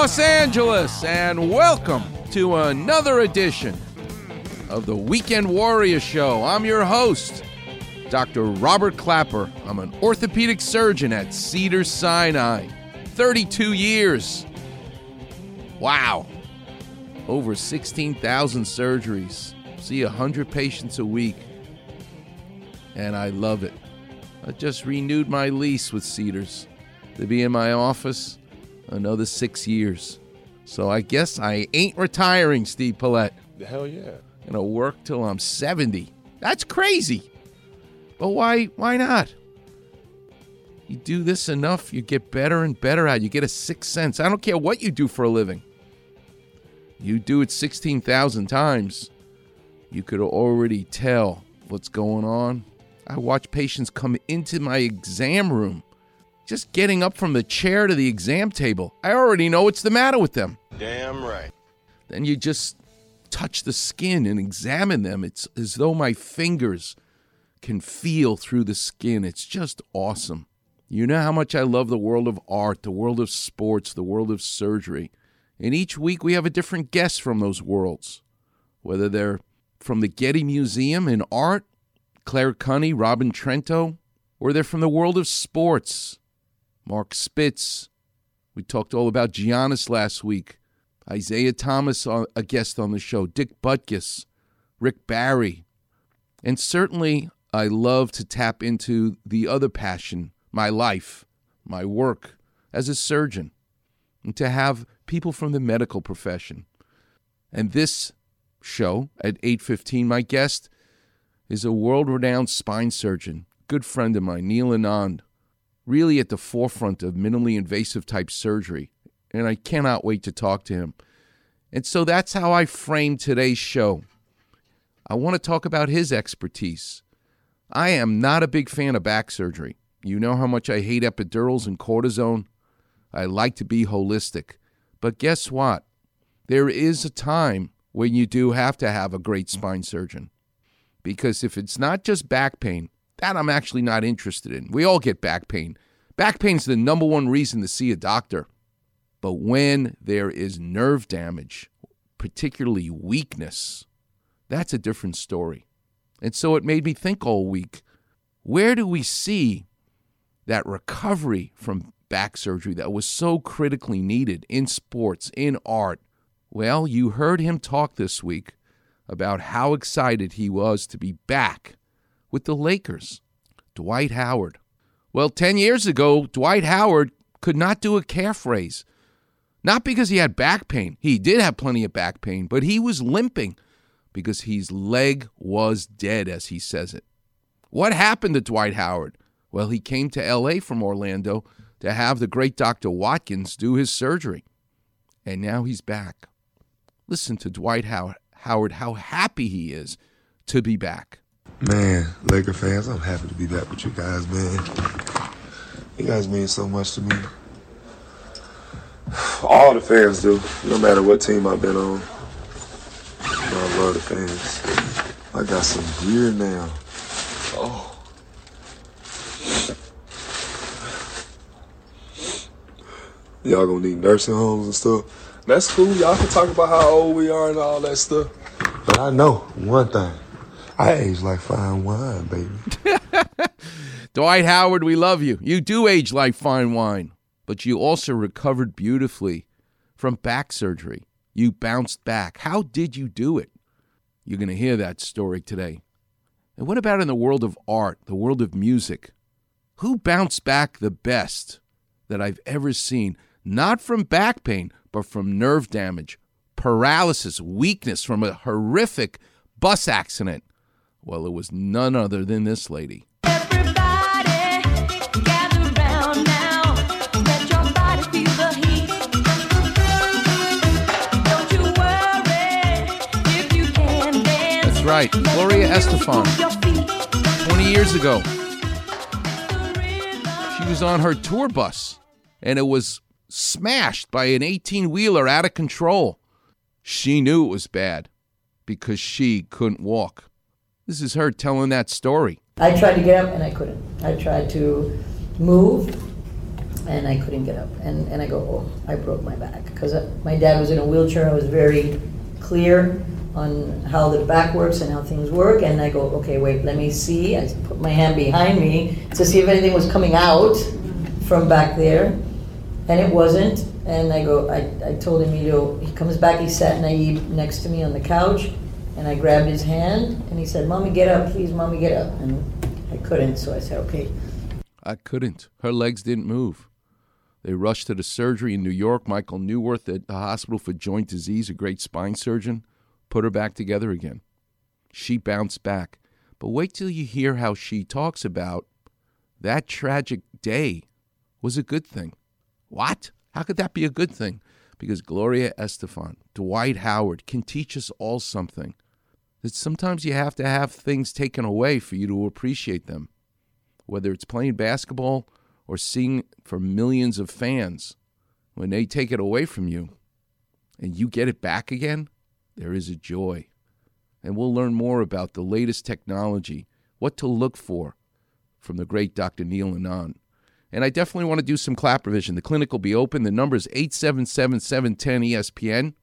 Los Angeles, and welcome to another edition of the Weekend Warrior Show. I'm your host, Dr. Robert Clapper. I'm an orthopedic surgeon at Cedars-Sinai. 32 years. Wow. Over 16,000 surgeries. See 100 patients a week. And I love it. I just renewed my lease with Cedars to be in my office another six years. So I guess I ain't retiring, Steve Paulette. The hell yeah. Gonna work till I'm 70. That's crazy. But why why not? You do this enough, you get better and better at it. You get a sixth sense. I don't care what you do for a living. You do it 16,000 times, you could already tell what's going on. I watch patients come into my exam room just getting up from the chair to the exam table. I already know what's the matter with them. Damn right. Then you just touch the skin and examine them. It's as though my fingers can feel through the skin. It's just awesome. You know how much I love the world of art, the world of sports, the world of surgery. And each week we have a different guest from those worlds, whether they're from the Getty Museum in art, Claire Cunny, Robin Trento, or they're from the world of sports, Mark Spitz. We talked all about Giannis last week. Isaiah Thomas, uh, a guest on the show. Dick Butkus, Rick Barry. And certainly, I love to tap into the other passion, my life, my work as a surgeon, and to have people from the medical profession. And this show at 8:15 my guest is a world-renowned spine surgeon, good friend of mine, Neil Anand really at the forefront of minimally invasive type surgery. And I cannot wait to talk to him. And so that's how I framed today's show. I want to talk about his expertise. I am not a big fan of back surgery. You know how much I hate epidurals and cortisone. I like to be holistic. But guess what? There is a time when you do have to have a great spine surgeon. Because if it's not just back pain, that I'm actually not interested in. We all get back pain. Back pain is the number one reason to see a doctor. But when there is nerve damage, particularly weakness, that's a different story. And so it made me think all week where do we see that recovery from back surgery that was so critically needed in sports, in art? Well, you heard him talk this week about how excited he was to be back with the Lakers. Dwight Howard. Well, 10 years ago, Dwight Howard could not do a calf raise. Not because he had back pain. He did have plenty of back pain, but he was limping because his leg was dead, as he says it. What happened to Dwight Howard? Well, he came to LA from Orlando to have the great Dr. Watkins do his surgery. And now he's back. Listen to Dwight Howard, how happy he is to be back. Man, Laker fans, I'm happy to be back with you guys, man. You guys mean so much to me. All the fans do, no matter what team I've been on. I love the fans. I got some gear now. Oh. Y'all gonna need nursing homes and stuff. That's cool. Y'all can talk about how old we are and all that stuff. But I know one thing. I age like fine wine, baby. Dwight Howard, we love you. You do age like fine wine, but you also recovered beautifully from back surgery. You bounced back. How did you do it? You're going to hear that story today. And what about in the world of art, the world of music? Who bounced back the best that I've ever seen? Not from back pain, but from nerve damage, paralysis, weakness from a horrific bus accident Well, it was none other than this lady. Everybody, gather round now. Let your body feel the heat. Don't you worry if you can dance. That's right, Gloria Estefan. Move your feet. 20 years ago, she was on her tour bus and it was smashed by an 18 wheeler out of control. She knew it was bad because she couldn't walk. This is her telling that story. I tried to get up and I couldn't. I tried to move and I couldn't get up. And, and I go, oh, I broke my back. Because uh, my dad was in a wheelchair. I was very clear on how the back works and how things work. And I go, okay, wait, let me see. I put my hand behind me to see if anything was coming out from back there. And it wasn't. And I go, I, I told know, he comes back, he sat Nayib next to me on the couch. And I grabbed his hand and he said, Mommy, get up, please, Mommy, get up. And I couldn't, so I said, okay. I couldn't. Her legs didn't move. They rushed to the surgery in New York. Michael Neuwirth at the Hospital for Joint Disease, a great spine surgeon, put her back together again. She bounced back. But wait till you hear how she talks about that tragic day was a good thing. What? How could that be a good thing? Because Gloria Estefan, Dwight Howard can teach us all something. That sometimes you have to have things taken away for you to appreciate them. Whether it's playing basketball or seeing for millions of fans, when they take it away from you and you get it back again, there is a joy. And we'll learn more about the latest technology, what to look for from the great Dr. Neil Anand. And I definitely want to do some clap revision. The clinic will be open. The number is 877 710 ESPN.